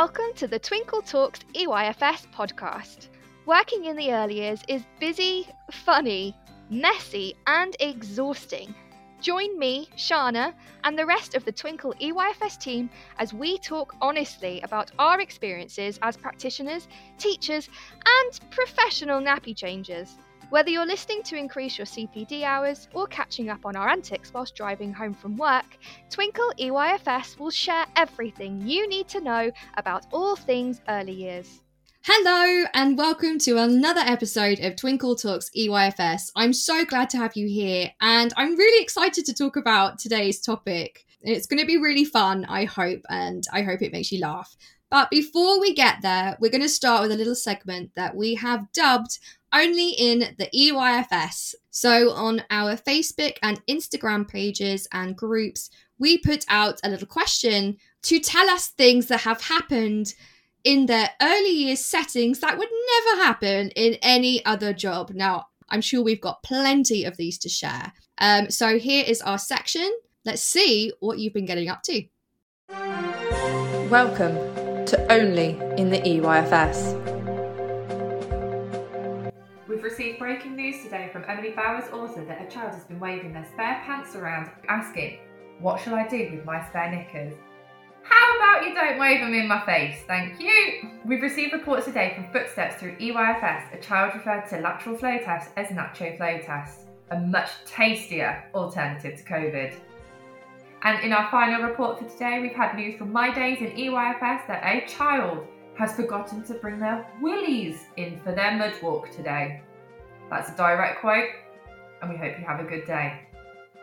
Welcome to the Twinkl Talks EYFS podcast. Working in the early years is busy, funny, messy, and exhausting. Join me, Shána, and the rest of the Twinkl EYFS team as we talk honestly about our experiences as practitioners, teachers, and professional nappy changers. Whether you're listening to increase your CPD hours or catching up on our antics whilst driving home from work, Twinkl EYFS will share everything you need to know about all things early years. Hello, and welcome to another episode of Twinkl Talks EYFS. I'm so glad to have you here, and I'm really excited to talk about today's topic. It's going to be really fun, I hope, and I hope it makes you laugh. But before we get there, we're going to start with a little segment that we have dubbed only in the EYFS. So, on our Facebook and Instagram pages and groups, we put out a little question to tell us things that have happened in their early years settings that would never happen in any other job. Now, I'm sure we've got plenty of these to share. Um, so, here is our section. Let's see what you've been getting up to. Welcome to Only in the EYFS. Received breaking news today from Emily Bowers author that a child has been waving their spare pants around, asking, What shall I do with my spare knickers? How about you don't wave them in my face? Thank you. We've received reports today from Footsteps through EYFS. A child referred to lateral flow test as nacho flow test, a much tastier alternative to COVID. And in our final report for today, we've had news from My Days in EYFS that a child has forgotten to bring their willies in for their mud walk today. That's a direct quote, and we hope you have a good day.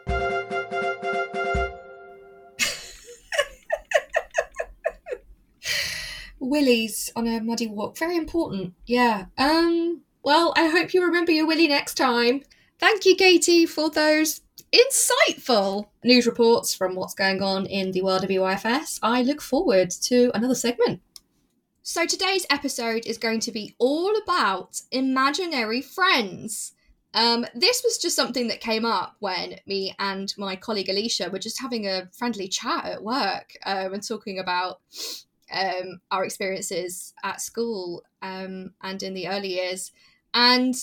Willies on a muddy walk, very important. Yeah. Um. Well, I hope you remember your willy next time. Thank you, Katie, for those insightful news reports from what's going on in the world of EYFS. I look forward to another segment. So today's episode is going to be all about imaginary friends. Um, this was just something that came up when me and my colleague Alisha were just having a friendly chat at work um, and talking about um, our experiences at school um, and in the early years. And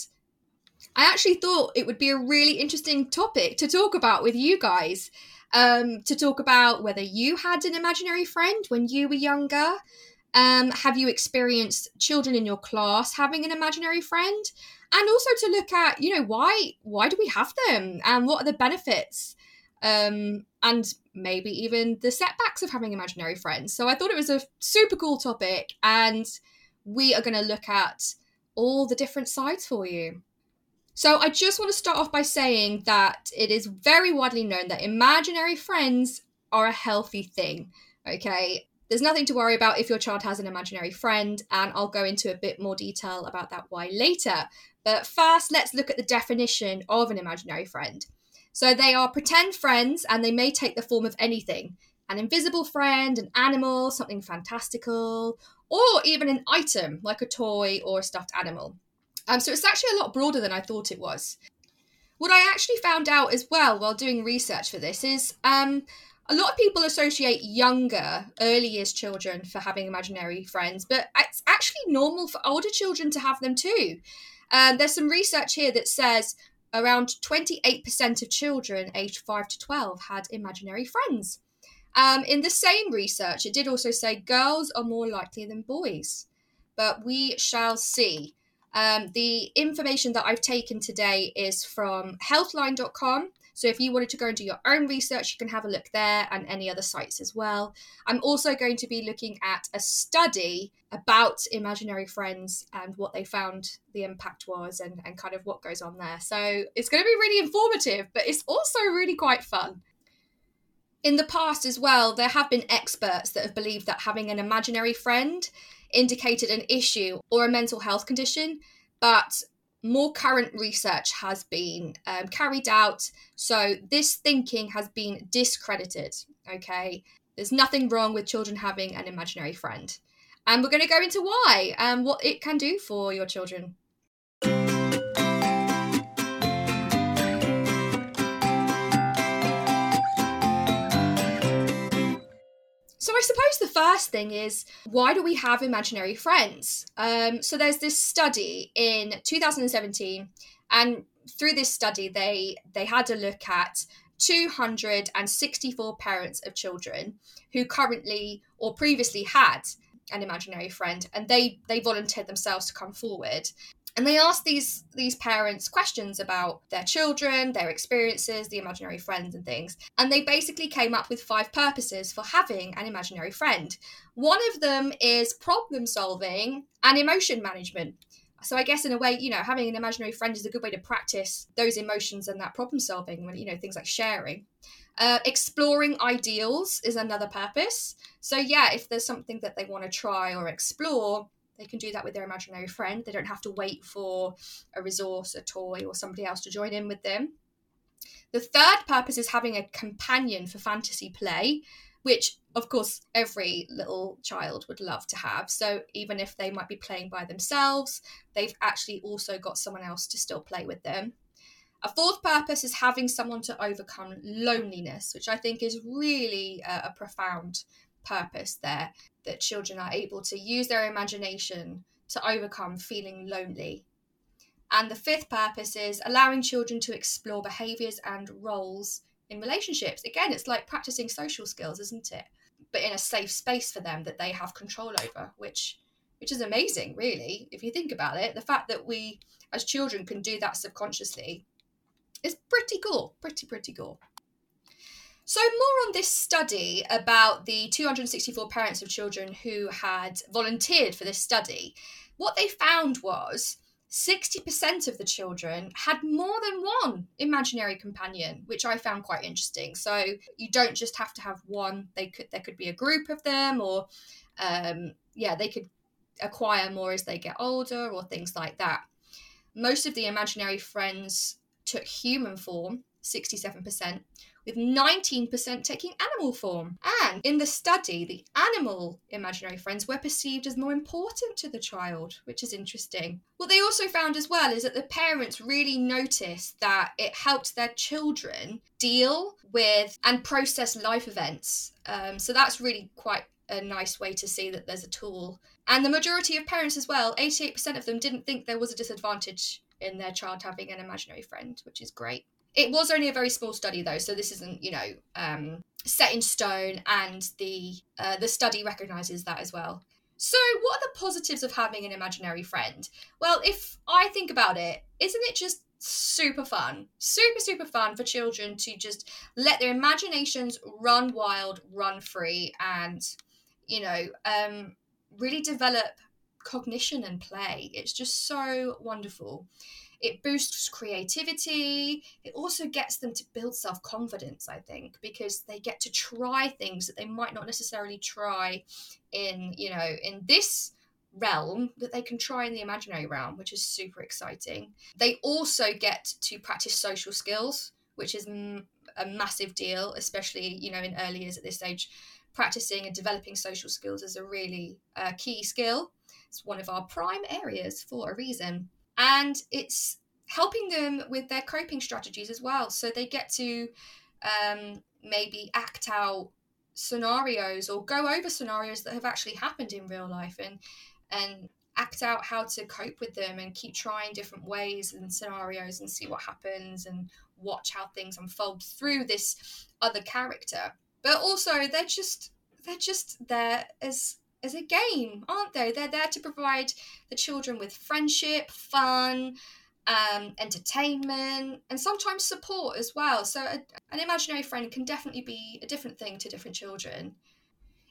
I actually thought it would be a really interesting topic to talk about with you guys. Um, to talk about whether you had an imaginary friend when you were younger, um, have you experienced children in your class having an imaginary friend? And also to look at, you know, why why do we have them, and what are the benefits, um, and maybe even the setbacks of having imaginary friends. So I thought it was a super cool topic, and we are going to look at all the different sides for you. So I just want to start off by saying that it is very widely known that imaginary friends are a healthy thing. Okay, there's nothing to worry about if your child has an imaginary friend, and I'll go into a bit more detail about that why later. But first, let's look at the definition of an imaginary friend. So they are pretend friends, and they may take the form of anything an invisible friend, an animal, something fantastical, or even an item like a toy or a stuffed animal. Um, so it's actually a lot broader than I thought it was. What I actually found out as well while doing research for this is um, a lot of people associate younger, early years children for having imaginary friends, but it's actually normal for older children to have them too. Um, there's some research here that says around 28% of children aged 5 to 12 had imaginary friends. Um, in the same research, it did also say girls are more likely than boys, but we shall see. Um, the information that I've taken today is from healthline.com. So if you wanted to go and do your own research, you can have a look there and any other sites as well. I'm also going to be looking at a study about imaginary friends and what they found the impact was and, and kind of what goes on there. So it's going to be really informative, but it's also really quite fun. In the past, as well, there have been experts that have believed that having an imaginary friend indicated an issue or a mental health condition, but more current research has been um, carried out. So this thinking has been discredited. Okay, there's nothing wrong with children having an imaginary friend. And we're going to go into why and what it can do for your children. So I suppose the first thing is why do we have imaginary friends? Um, so there's this study in 2017, and through this study they they had a look at 264 parents of children who currently or previously had an imaginary friend and they they volunteered themselves to come forward and they asked these these parents questions about their children their experiences the imaginary friends and things. And they basically came up with five purposes for having an imaginary friend. One of them is problem solving and emotion management. So i guess in a way you know having an imaginary friend is a good way to practice those emotions and that problem solving when you know things like sharing. Uh, exploring ideals is another purpose. So yeah if there's something that they want to try or explore they can do that with their imaginary friend. They don't have to wait for a resource a toy or somebody else to join in with them. The third purpose is having a companion for fantasy play which of course every little child would love to have. So even if they might be playing by themselves they've actually also got someone else to still play with them. A fourth purpose is having someone to overcome loneliness which i think is really a, a profound purpose there that children are able to use their imagination to overcome feeling lonely and the fifth purpose is allowing children to explore behaviors and roles in relationships. Again, it's like practicing social skills, isn't it? But in a safe space for them that they have control over, which which is amazing, really, if you think about it. The fact that we as children can do that subconsciously is pretty cool. Pretty, pretty cool. So, more on this study about the 264 parents of children who had volunteered for this study. What they found was 60% of the children had more than one imaginary companion which i found quite interesting. So you don't just have to have one. They could there could be a group of them or um, yeah they could acquire more as they get older or things like that. Most of the imaginary friends took human form 67% with 19% taking animal form. And in the study, the animal imaginary friends were perceived as more important to the child, which is interesting. What they also found as well is that the parents really noticed that it helped their children deal with and process life events. Um, so that's really quite a nice way to see that there's a tool. And the majority of parents as well, 88% of them didn't think there was a disadvantage in their child having an imaginary friend, which is great. It was only a very small study though, so this isn't, you know, um, set in stone, and the uh, the study recognises that as well. So, what are the positives of having an imaginary friend? Well, if I think about it, isn't it just super fun? Super, super fun for children to just let their imaginations run wild, run free, and, you know, um, really develop cognition and play. It's just so wonderful. It boosts creativity. It also gets them to build self confidence, I think, because they get to try things that they might not necessarily try in, you know, in this realm that they can try in the imaginary realm, which is super exciting. They also get to practice social skills, which is m- a massive deal, especially, you know, in early years at this stage. Practicing and developing social skills is a really uh, key skill. It's one of our prime areas for a reason and it's helping them with their coping strategies as well. So they get to um, maybe act out scenarios or go over scenarios that have actually happened in real life and and act out how to cope with them and keep trying different ways and scenarios and see what happens and watch how things unfold through this other character but also they're just they're just there as as a game, aren't they? They're there to provide the children with friendship, fun, um, entertainment, and sometimes support as well. So, a, an imaginary friend can definitely be a different thing to different children.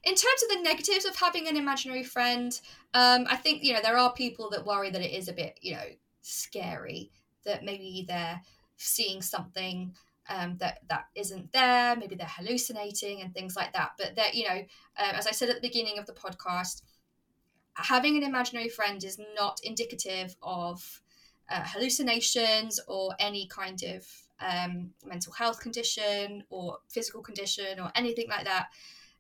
In terms of the negatives of having an imaginary friend, um, I think you know there are people that worry that it is a bit you know scary that maybe they're seeing something um, that that isn't there. Maybe they're hallucinating and things like that. But that you know, um, as I said at the beginning of the podcast, having an imaginary friend is not indicative of uh, hallucinations or any kind of um, mental health condition or physical condition or anything like that.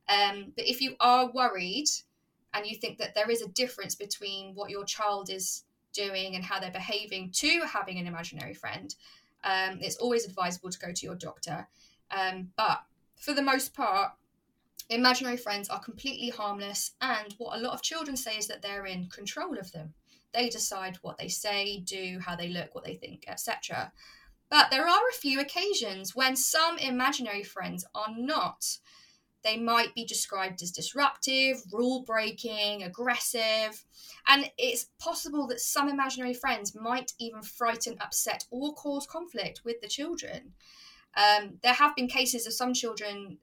Um, but if you are worried and you think that there is a difference between what your child is doing and how they're behaving to having an imaginary friend, um, it's always advisable to go to your doctor. Um, but for the most part, imaginary friends are completely harmless, and what a lot of children say is that they're in control of them. They decide what they say, do, how they look, what they think, etc. But there are a few occasions when some imaginary friends are not. They might be described as disruptive, rule breaking, aggressive, and it's possible that some imaginary friends might even frighten, upset, or cause conflict with the children. Um, there have been cases of some children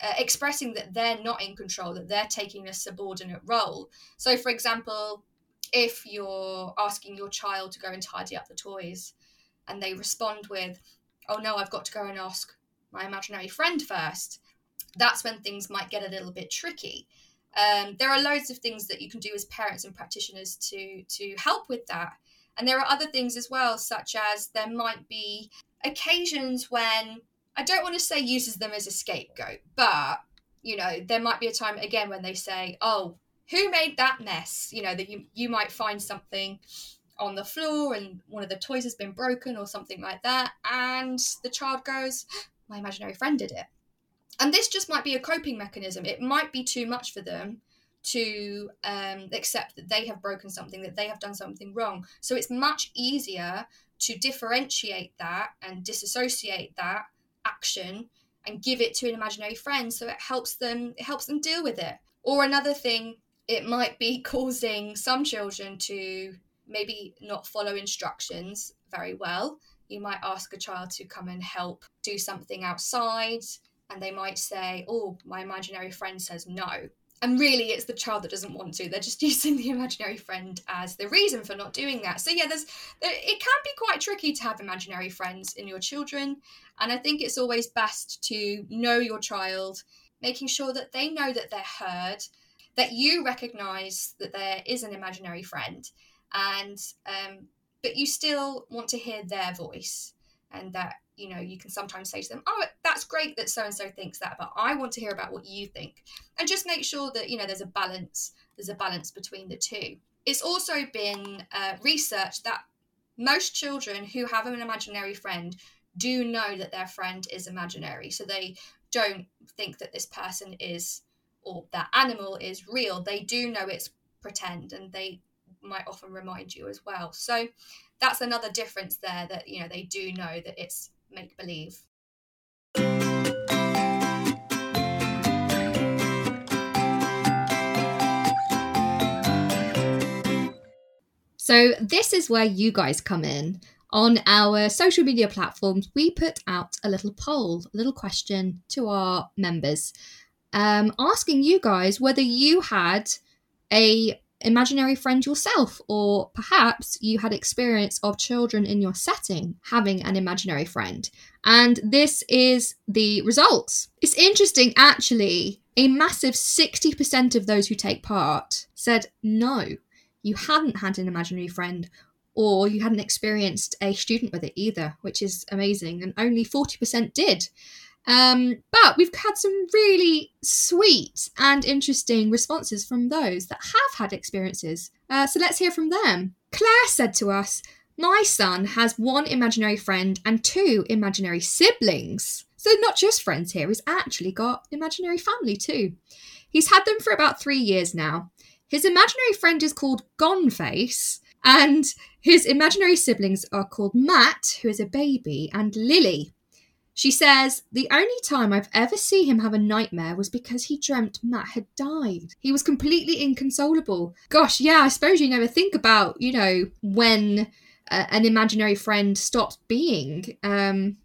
uh, expressing that they're not in control, that they're taking a subordinate role. So, for example, if you're asking your child to go and tidy up the toys, and they respond with, Oh no, I've got to go and ask my imaginary friend first that's when things might get a little bit tricky. Um, there are loads of things that you can do as parents and practitioners to to help with that, and there are other things as well, such as there might be occasions when I don't want to say uses them as a scapegoat, but you know there might be a time again when they say, "Oh, who made that mess?" You know that you you might find something on the floor and one of the toys has been broken or something like that, and the child goes, "My imaginary friend did it." And this just might be a coping mechanism. It might be too much for them to um, accept that they have broken something, that they have done something wrong. So it's much easier to differentiate that and disassociate that action and give it to an imaginary friend so it helps them it helps them deal with it or another thing it might be causing some children to maybe not follow instructions very well you might ask a child to come and help do something outside and they might say, Oh, my imaginary friend says no. And really, it's the child that doesn't want to. They're just using the imaginary friend as the reason for not doing that. So, yeah, there's it can be quite tricky to have imaginary friends in your children. And I think it's always best to know your child, making sure that they know that they're heard, that you recognize that there is an imaginary friend, and um, but you still want to hear their voice and that you know you can sometimes say to them oh that's great that so and so thinks that but i want to hear about what you think. And just make sure that you know there's a balance there's a balance between the two. It's also been uh, researched that most children who have an imaginary friend do know that their friend is imaginary. So they don't think that this person is or that animal is real. They do know it's pretend and they might often remind you as well. So that's another difference there that you know they do know that it's make believe. So, this is where you guys come in. On our social media platforms, we put out a little poll, a little question to our members, um, asking you guys whether you had a imaginary friend yourself, or perhaps you had experience of children in your setting having an imaginary friend. And this is the results. It's interesting, actually, a massive 60% of those who take part said no, you hadn't had an imaginary friend or you hadn't experienced a student with it either, which is amazing. And only 40% did. Um, but we've had some really sweet and interesting responses from those that have had experiences. Uh, so let's hear from them. Claire said to us, My son has one imaginary friend and two imaginary siblings. So, not just friends here, he's actually got imaginary family too. He's had them for about three years now. His imaginary friend is called Goneface, and his imaginary siblings are called Matt, who is a baby, and Lily, she says, The only time I've ever seen him have a nightmare was because he dreamt Matt had died. He was completely inconsolable. Gosh, yeah, I suppose you never think about, you know, when uh, an imaginary friend stops being. Um,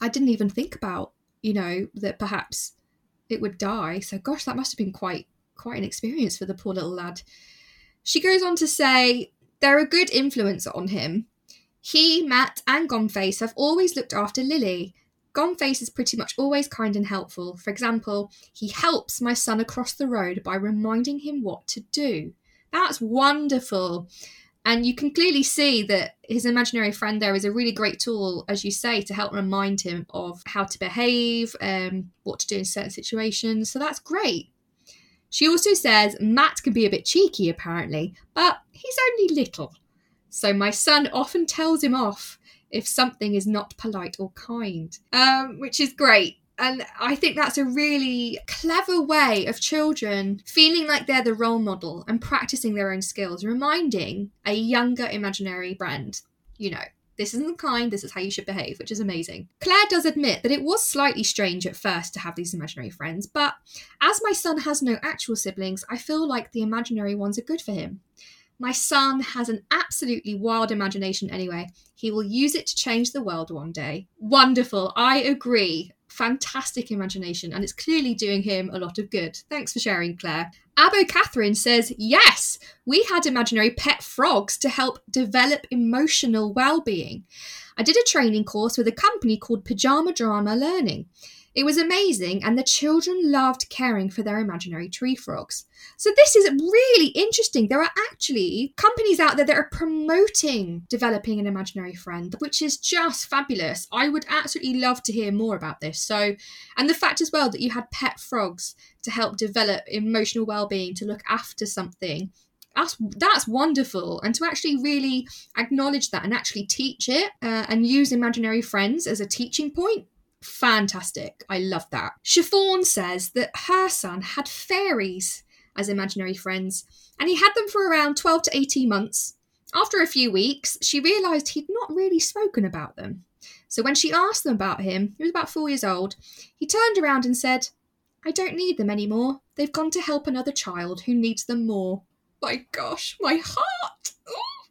I didn't even think about, you know, that perhaps it would die. So, gosh, that must have been quite quite an experience for the poor little lad. She goes on to say, They're a good influence on him. He, Matt, and Goneface have always looked after Lily. Goneface is pretty much always kind and helpful. For example, he helps my son across the road by reminding him what to do. That's wonderful. And you can clearly see that his imaginary friend there is a really great tool, as you say, to help remind him of how to behave, um, what to do in certain situations. So that's great. She also says Matt can be a bit cheeky, apparently, but he's only little. So my son often tells him off if something is not polite or kind, um, which is great. And I think that's a really clever way of children feeling like they're the role model and practicing their own skills, reminding a younger imaginary friend, you know, this isn't kind, this is how you should behave, which is amazing. Claire does admit that it was slightly strange at first to have these imaginary friends, but as my son has no actual siblings, I feel like the imaginary ones are good for him. My son has an absolutely wild imagination anyway. He will use it to change the world one day. Wonderful. I agree. Fantastic imagination, and it's clearly doing him a lot of good. Thanks for sharing, Claire. Abo Catherine says, Yes, we had imaginary pet frogs to help develop emotional well being. I did a training course with a company called Pyjama Drama Learning. It was amazing, and the children loved caring for their imaginary tree frogs. So, this is really interesting. There are actually companies out there that are promoting developing an imaginary friend, which is just fabulous. I would absolutely love to hear more about this. So, and the fact as well that you had pet frogs to help develop emotional well-being, to look after something that's that's wonderful and to actually really acknowledge that and actually teach it uh, and use imaginary friends as a teaching point fantastic. I love that. Siobhan says that her son had fairies as imaginary friends, and he had them for around 12 to 18 months. After a few weeks, she realised he'd not really spoken about them. So when she asked them about him, he was about four years old, he turned around and said, I don't need them anymore. They've gone to help another child who needs them more. My gosh, my heart! Oh,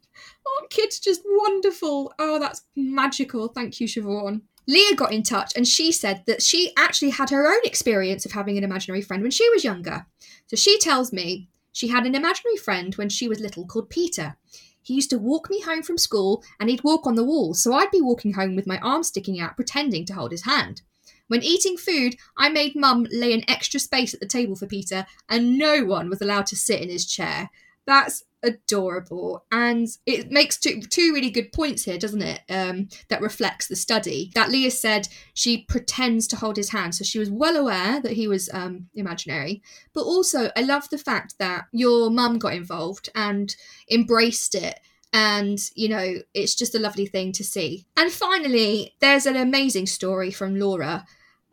oh kids just wonderful. Oh, that's magical. Thank you, Siobhan. Leah got in touch and she said that she actually had her own experience of having an imaginary friend when she was younger. So she tells me she had an imaginary friend when she was little called Peter. He used to walk me home from school and he'd walk on the wall, so I'd be walking home with my arm sticking out, pretending to hold his hand. When eating food, I made Mum lay an extra space at the table for Peter, and no one was allowed to sit in his chair. That's adorable. And it makes two two really good points here doesn't it? Um that reflects the study. That leah said she pretends to hold his hand. So she was well aware that he was um imaginary. But also i love the fact that your mum got involved and embraced it. And you know it's just a lovely thing to see. And finally there's an amazing story from laura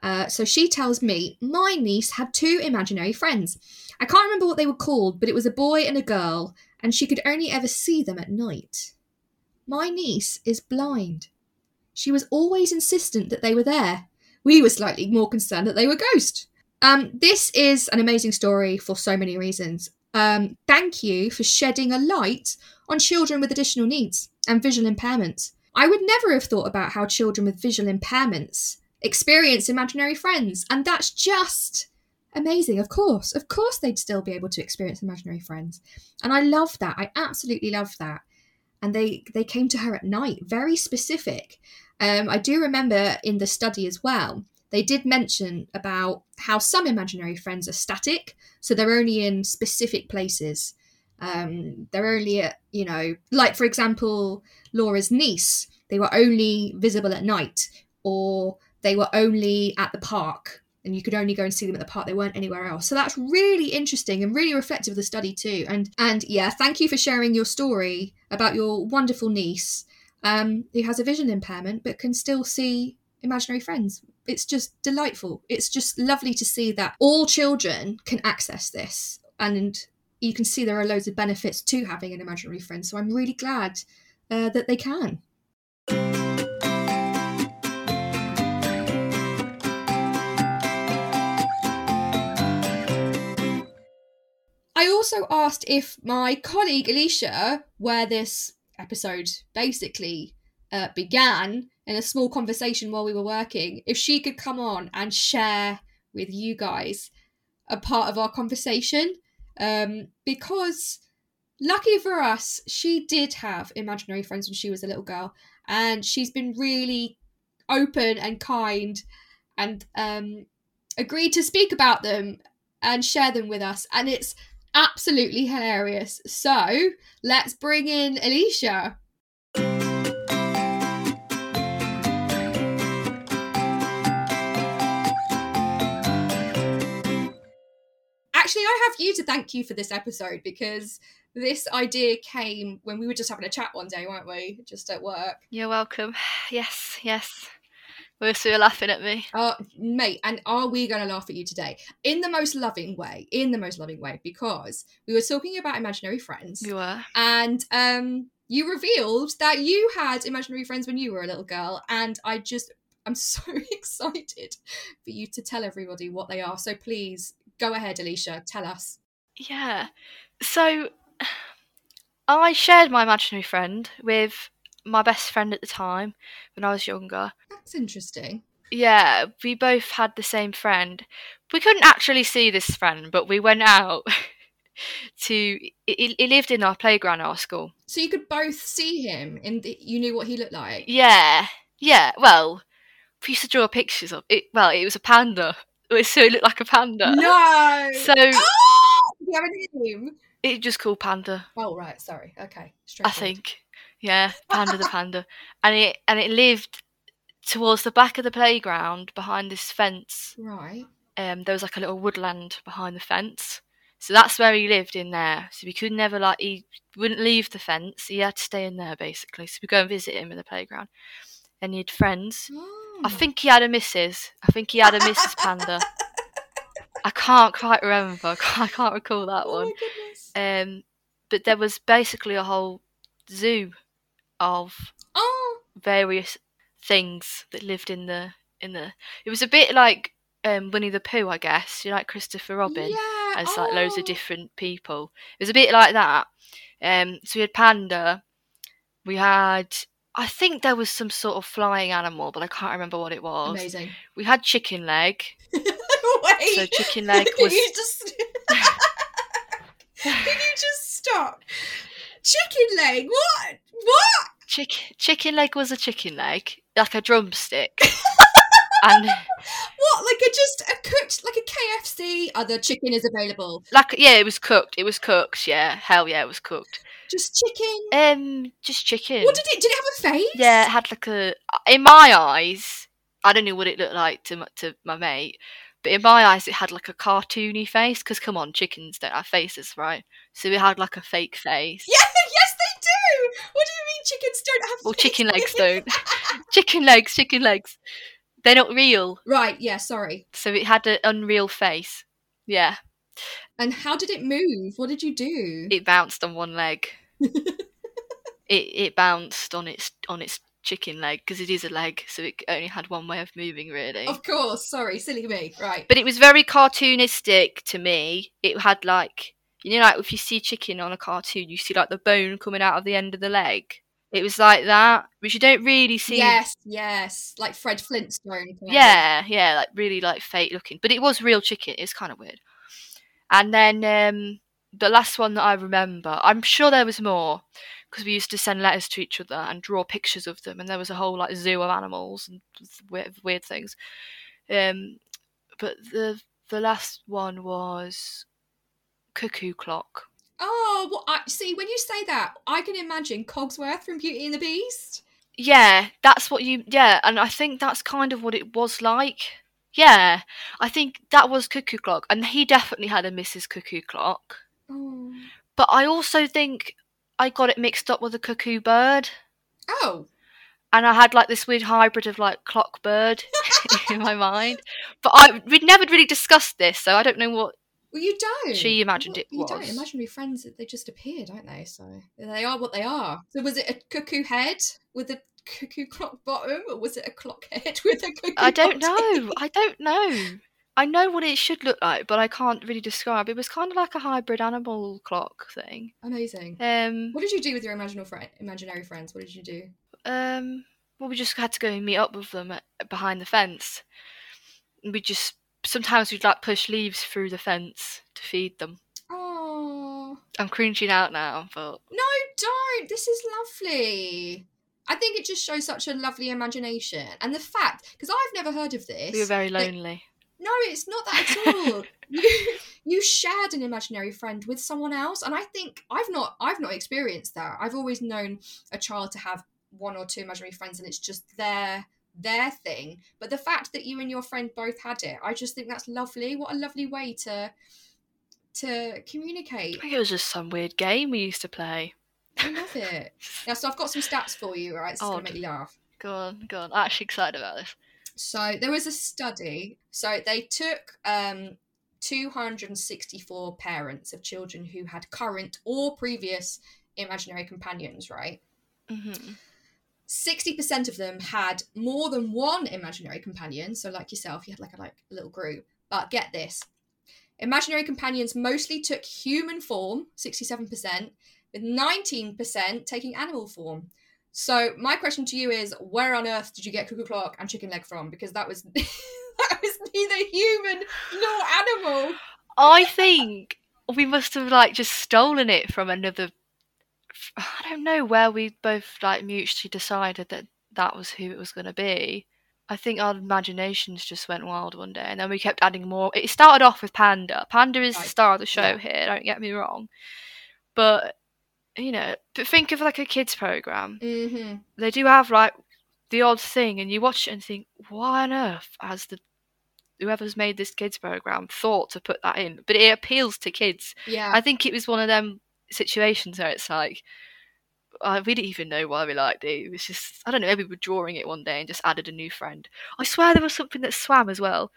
uh, so she tells me my niece had two imaginary friends I can't remember what they were called, but it was a boy and a girl, and she could only ever see them at night. My niece is blind. She was always insistent that they were there. We were slightly more concerned that they were ghosts. Um, this is an amazing story for so many reasons. Um, thank you for shedding a light on children with additional needs and visual impairments. I would never have thought about how children with visual impairments experience imaginary friends, and that's just amazing. Of course, of course, they'd still be able to experience imaginary friends, and I love that. I absolutely love that. And they they came to her at night, very specific. Um, I do remember in the study as well. They did mention about how some imaginary friends are static, so they're only in specific places. Um, they're only at, you know, like for example, Laura's niece, they were only visible at night, or they were only at the park and you could only go and see them at the park. They weren't anywhere else. So that's really interesting and really reflective of the study too. And and yeah thank you for sharing your story about your wonderful niece um, who has a vision impairment but can still see imaginary friends. It's just delightful. It's just lovely to see that all children can access this and you can see there are loads of benefits to having an imaginary friend. So i'm really glad uh, that they can I also asked if my colleague Alisha, where this episode basically uh, began in a small conversation while we were working, if she could come on and share with you guys a part of our conversation. Um, because lucky for us, she did have imaginary friends when she was a little girl, and she's been really open and kind and um, agreed to speak about them and share them with us. And it's absolutely hilarious. So let's bring in Alisha. Actually, I have you to thank you for this episode because this idea came when we were just having a chat one day, weren't we? Just at work. You're welcome. Yes, yes. You are laughing at me. Uh, mate, and are we going to laugh at you today? In the most loving way, in the most loving way, because we were talking about imaginary friends, You were. and um, you revealed that you had imaginary friends when you were a little girl, and I just, I'm so excited for you to tell everybody what they are. So please go ahead, Alisha, tell us. Yeah. So I shared my imaginary friend with my best friend at the time when I was younger. That's interesting. Yeah, we both had the same friend. We couldn't actually see this friend, but we went out to. He, he lived in our playground at our school. So you could both see him, and you knew what he looked like. Yeah, yeah. Well, we used to draw pictures of it. Well, it was a panda, so it looked like a panda. No. So Oh! Do you have a name? it just called panda. Oh right, sorry. Okay, I think. Yeah, Panda the Panda. And it and it lived towards the back of the playground behind this fence. Right. Um there was like a little woodland behind the fence. So that's where he lived in there. So we could never like he wouldn't leave the fence. He had to stay in there basically. So we go and visit him in the playground. And he had friends. Oh. I think he had a missus. I think he had a Mrs. Panda. I can't quite remember. I can't recall that Oh one. my goodness. Um, but there was basically a whole zoo of Oh. various things that lived in the in the. It was a bit like um, Winnie the Pooh, I guess. You like Christopher Robin Yeah. as like loads oh. of different people. It was a bit like that. Um, so we had panda. We had. I think there was some sort of flying animal, but I can't remember what it was. Amazing. We had chicken leg. Wait. So chicken leg Can was you just? Can you just stop? Chicken leg. What? What? chick- chicken leg was a chicken leg, like a drumstick. and What? Like a just a cooked like a KFC? Other chicken is available. like yeah, it was cooked. It was cooked. Yeah, hell yeah, it was cooked. Just chicken. Um, just chicken. What did it? Did it have a face? Yeah, it had like a. In my eyes, I don't know what it looked like to my, to my mate, but in my eyes, it had like a cartoony face. Because come on, chickens don't have faces, right? So it had like a fake face. Yeah. Yes, they do. What do you mean chickens don't have? Well, faces? chicken legs don't. chicken legs, chicken legs. They're not real. right. Yeah. Sorry. So it had an unreal face. Yeah, And how did it move? What did you do? it bounced on one leg. it it bounced on its on its chicken leg because it is a leg, so it only had one way of moving really. of course. Sorry. Silly me. Right. But it was very cartoonistic to me. It had like you know, like if you see chicken on a cartoon, you see like the bone coming out of the end of the leg. It was like that, which you don't really see. Yes. Yes. Like Fred Flintstone. of. Yeah, yeah, like really like fake looking. But it was real chicken. It's kind of weird. And then um, the last one that I remember, I'm sure there was more because we used to send letters to each other and draw pictures of them, and there was a whole like zoo of animals and weird, weird things. Um, but the the last one was cuckoo clock. Oh, well, I see. When you say that, I can imagine Cogsworth from Beauty and the Beast. Yeah, that's what you. Yeah, and I think that's kind of what it was like. Yeah, I think that was cuckoo clock, and he definitely had a Mrs. Cuckoo Clock. Oh. But I also think I got it mixed up with a cuckoo bird, Oh. and I had like this weird hybrid of like clock bird in my mind. But I we'd never really discussed this, so I don't know what. Well, you don't. She imagined it You don't. was. Imaginary friends, they just appear, don't they? So they are what they are. So was it a cuckoo head with a cuckoo clock bottom, or was it a clock head with a cuckoo? I don't bottom? know. I don't know. I know what it should look like, but I can't really describe. It was kind of like a hybrid animal clock thing. Amazing. Um, What did you do with your imaginary friend, imaginary friends? What did you do? um, well, we just had to go and meet up with them at, behind the fence. We just sometimes we'd like push leaves through the fence to feed them. Oh I'm cringing out now, but no, don't. This is lovely. I think it just shows such a lovely imagination, and the fact because I've never heard of this. we were very lonely. No, it's not that at all. you, you shared an imaginary friend with someone else, and I think I've not I've not experienced that. I've always known a child to have one or two imaginary friends, and it's just their their thing. But the fact that you and your friend both had it, I just think that's lovely. What a lovely way to to communicate. I think it was just some weird game we used to play. Oh, I love it. Now, so I've got some stats for you. All right, Oh, gonna make you laugh. Go on, go on. I'm actually excited about this. So there was a study. So they took um, 264 parents of children who had current or previous imaginary companions, right? Mm-hmm. 60% of them had more than one imaginary companion. So, like yourself, you had like a, like a little group. But get this imaginary companions mostly took human form, 67%, with 19% taking animal form. So, my question to you is where on earth did you get cuckoo clock and chicken leg from? Because that was. that was neither human nor animal. I think we must have like just stolen it from another. I don't know where we both like mutually decided that that was who it was going to be. I think our imaginations just went wild one day, and then we kept adding more. It started off with Panda. Panda is the star of the show Yeah. here. Don't get me wrong, but you know, but think of like a kids program. Mm-hmm. They do have like the odd thing, and you watch it and think, why on earth has the whoever's made this kids program thought to put that in? But it appeals to kids. Yeah. I think it was one of them situations where it's like, uh, we didn't even know why we liked it. It was just, I don't know, maybe we were drawing it one day and just added a new friend. I swear there was something that swam as well.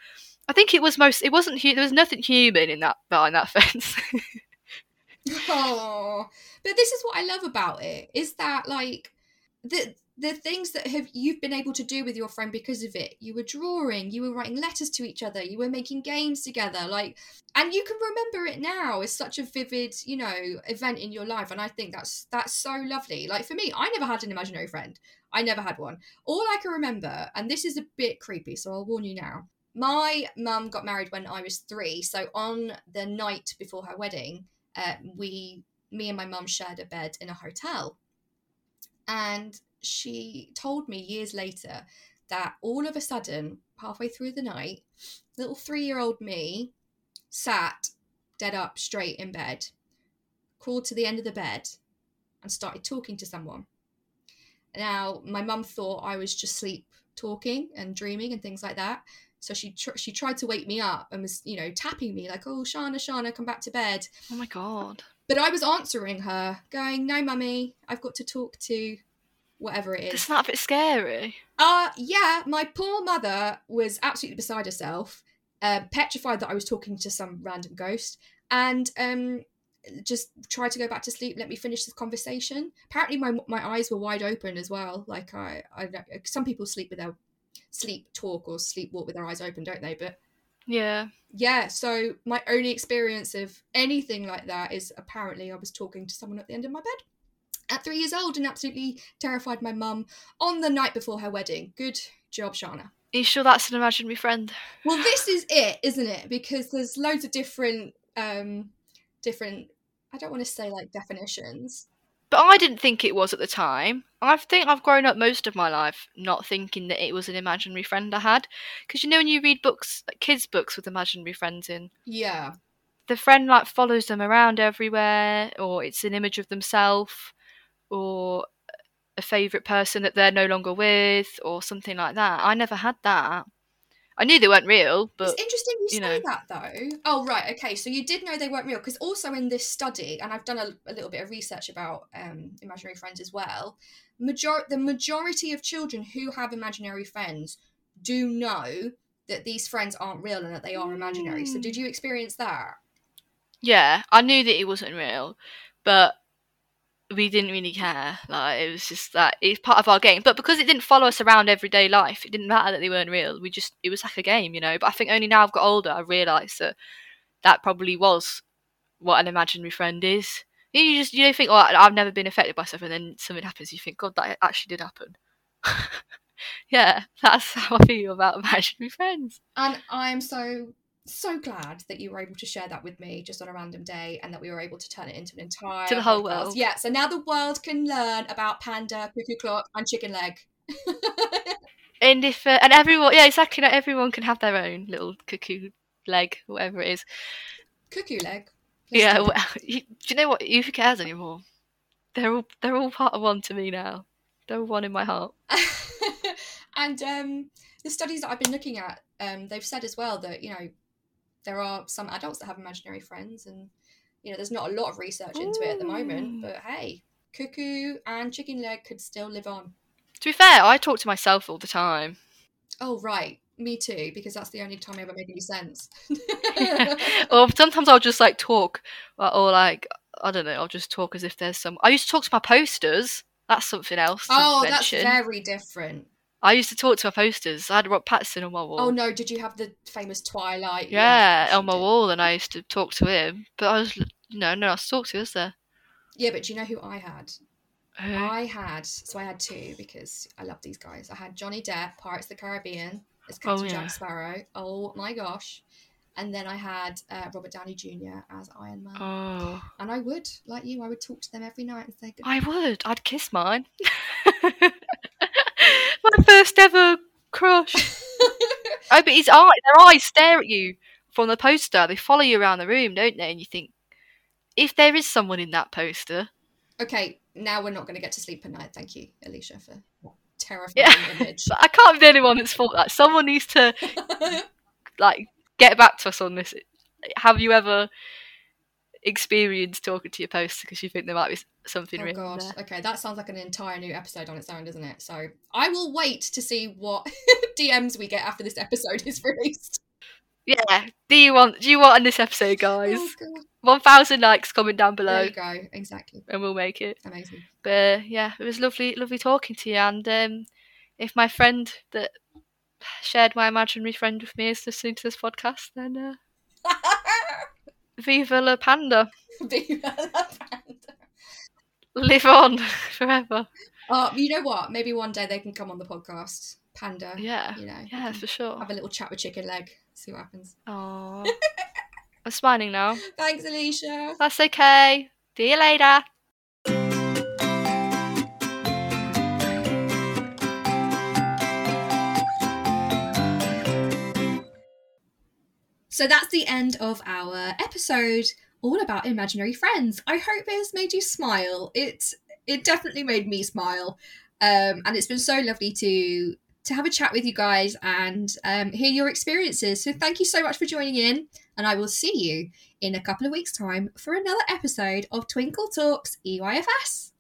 I think it was most, it wasn't, there was nothing human in that, behind that fence. Oh, but this is what I love about it is that like the the things that have you've been able to do with your friend because of it. You were drawing, you were writing letters to each other, you were making games together, like, and you can remember it now as such a vivid, you know, event in your life. And I think that's that's so lovely. Like for me, I never had an imaginary friend. I never had one. All I can remember, and this is a bit creepy, so I'll warn you now. My mum got married when I was three, so on the night before her wedding, uh, we me and my mum shared a bed in a hotel. And she told me years later that all of a sudden halfway through the night little three-year-old me sat dead up straight in bed crawled to the end of the bed and started talking to someone. Now my mum thought i was just sleep talking and dreaming and things like that so she tr- she tried to wake me up and was you know tapping me like oh shana shana come back to bed oh my god. but I was answering her, going, "No, mummy, I've got to talk to whatever it is." Isn't that a bit scary? Uh yeah, my poor mother was absolutely beside herself, uh, petrified that I was talking to some random ghost, and um, just tried to go back to sleep. Let me finish this conversation. Apparently, my my eyes were wide open as well. Like I, I some people sleep with their sleep talk or sleepwalk with their eyes open, don't they? But Yeah. yeah, so my only experience of anything like that is apparently I was talking to someone at the end of my bed at three years old and absolutely terrified my mum on the night before her wedding. Good job, Shána. Are you sure that's an imaginary friend? Well, this is it, isn't it? Because there's loads of different, um, different. I don't want to say like definitions. But I didn't think it was at the time. I think I've grown up most of my life not thinking that it was an imaginary friend I had. Because you know, when you read books, like kids' books with imaginary friends in, Yeah, the friend like follows them around everywhere, or it's an image of themselves, or a favourite person that they're no longer with, or something like that. I never had that. I knew they weren't real, but it's interesting you, you say know. that though. Oh right, okay. So you did know they weren't real because also in this study, and I've done a, a little bit of research about um, imaginary friends as well. Major the majority of children who have imaginary friends do know that these friends aren't real and that they are imaginary. So Mm. did you experience that? yeah, I knew that it wasn't real, but we didn't really care. Like it was just that it's part of our game. But because it didn't follow us around everyday life, it didn't matter that they weren't real. We just it was like a game, you know. But I think only now I've got older, I realised that that probably was what an imaginary friend is. You just you don't think, oh, I've never been affected by something, and then something happens. You think, God, that actually did happen. yeah, that's how I feel about imaginary friends. And I'm so so glad that you were able to share that with me just on a random day and that we were able to turn it into an entire To the whole podcast. world. Yeah, so now the world can learn about panda, cuckoo clock, and chicken leg. And if uh, and everyone, yeah, exactly. Not everyone can have their own little cuckoo leg, whatever it is. cuckoo leg. Let's yeah. do Well, you, do you know what? Who cares anymore? They're all they're all part of one to me now. They're all one in my heart. and um, the studies that I've been looking at, um, they've said as well that you know there are some adults that have imaginary friends, and you know there's not a lot of research into it at the moment. But hey, cuckoo and chicken leg could still live on. To be fair, I talk to myself all the time. Oh right, me too, because that's the only time I ever made any sense. or sometimes I'll just like talk, or, or like I don't know, I'll just talk as if there's some. I used to talk to my posters. That's something else. Oh, mention. that's very different. I used to talk to my posters. I had Rob Pattinson on my wall. Oh no, did you have the famous Twilight? Yeah, course on my did. wall, and I used to talk to him. But I was, you know, no, I was to talk to, is there? Yeah, but do you know who I had? Who? I had so I had two because I love these guys. I had Johnny Depp, Pirates of the Caribbean, as Captain Oh, yeah. Jack Sparrow. Oh my gosh! And then I had uh, Robert Downey Jr. as Iron Man. Oh, And I would, like you, I would talk to them every night and say I would. I'd kiss mine. first ever crush. Oh, but his eye, their eyes stare at you from the poster. They follow you around the room, don't they? And you think, if there is someone in that poster, okay, now we're not going to get to sleep at night. Thank you, Alisha, for terrifying Yeah. image. I can't be the only one that's thought that. Someone needs to like get back to us on this. Have you ever experienced talking to your poster because you think there might be something Oh god. there? Okay, that sounds like an entire new episode on its own, doesn't it? So I will wait to see what DMs we get after this episode is released. Yeah. Do you want? Do you want on this episode, guys? Oh. One thousand likes comment down There below, you go. Exactly. and we'll make it. Amazing. But yeah, it was lovely, lovely talking to you. And um, if my friend that shared my imaginary friend with me is listening to this podcast, then uh, viva la panda, Viva la panda. live on forever. Uh, you know what? Maybe one day they can come on the podcast. Panda. Yeah, You know. yeah, for sure. Have a little chat with chicken leg. See what happens. Aww. I'm smiling now. Thanks, Alisha. That's okay. See you later. So that's the end of our episode all about imaginary friends. I hope it has made you smile. It it definitely made me smile. Um, and it's been so lovely to to have a chat with you guys and um, hear your experiences. So thank you so much for joining in, and I will see you in a couple of weeks' time for another episode of Twinkl Talks EYFS.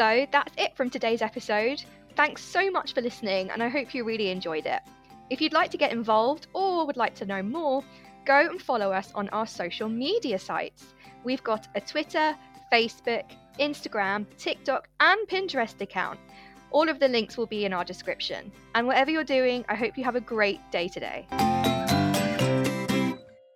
So that's it from today's episode. Thanks so much for listening, and I hope you really enjoyed it. If you'd like to get involved or would like to know more, go and follow us on our social media sites. We've got a Twitter, Facebook, Instagram, TikTok, and Pinterest account. All of the links will be in our description. And whatever you're doing, I hope you have a great day today.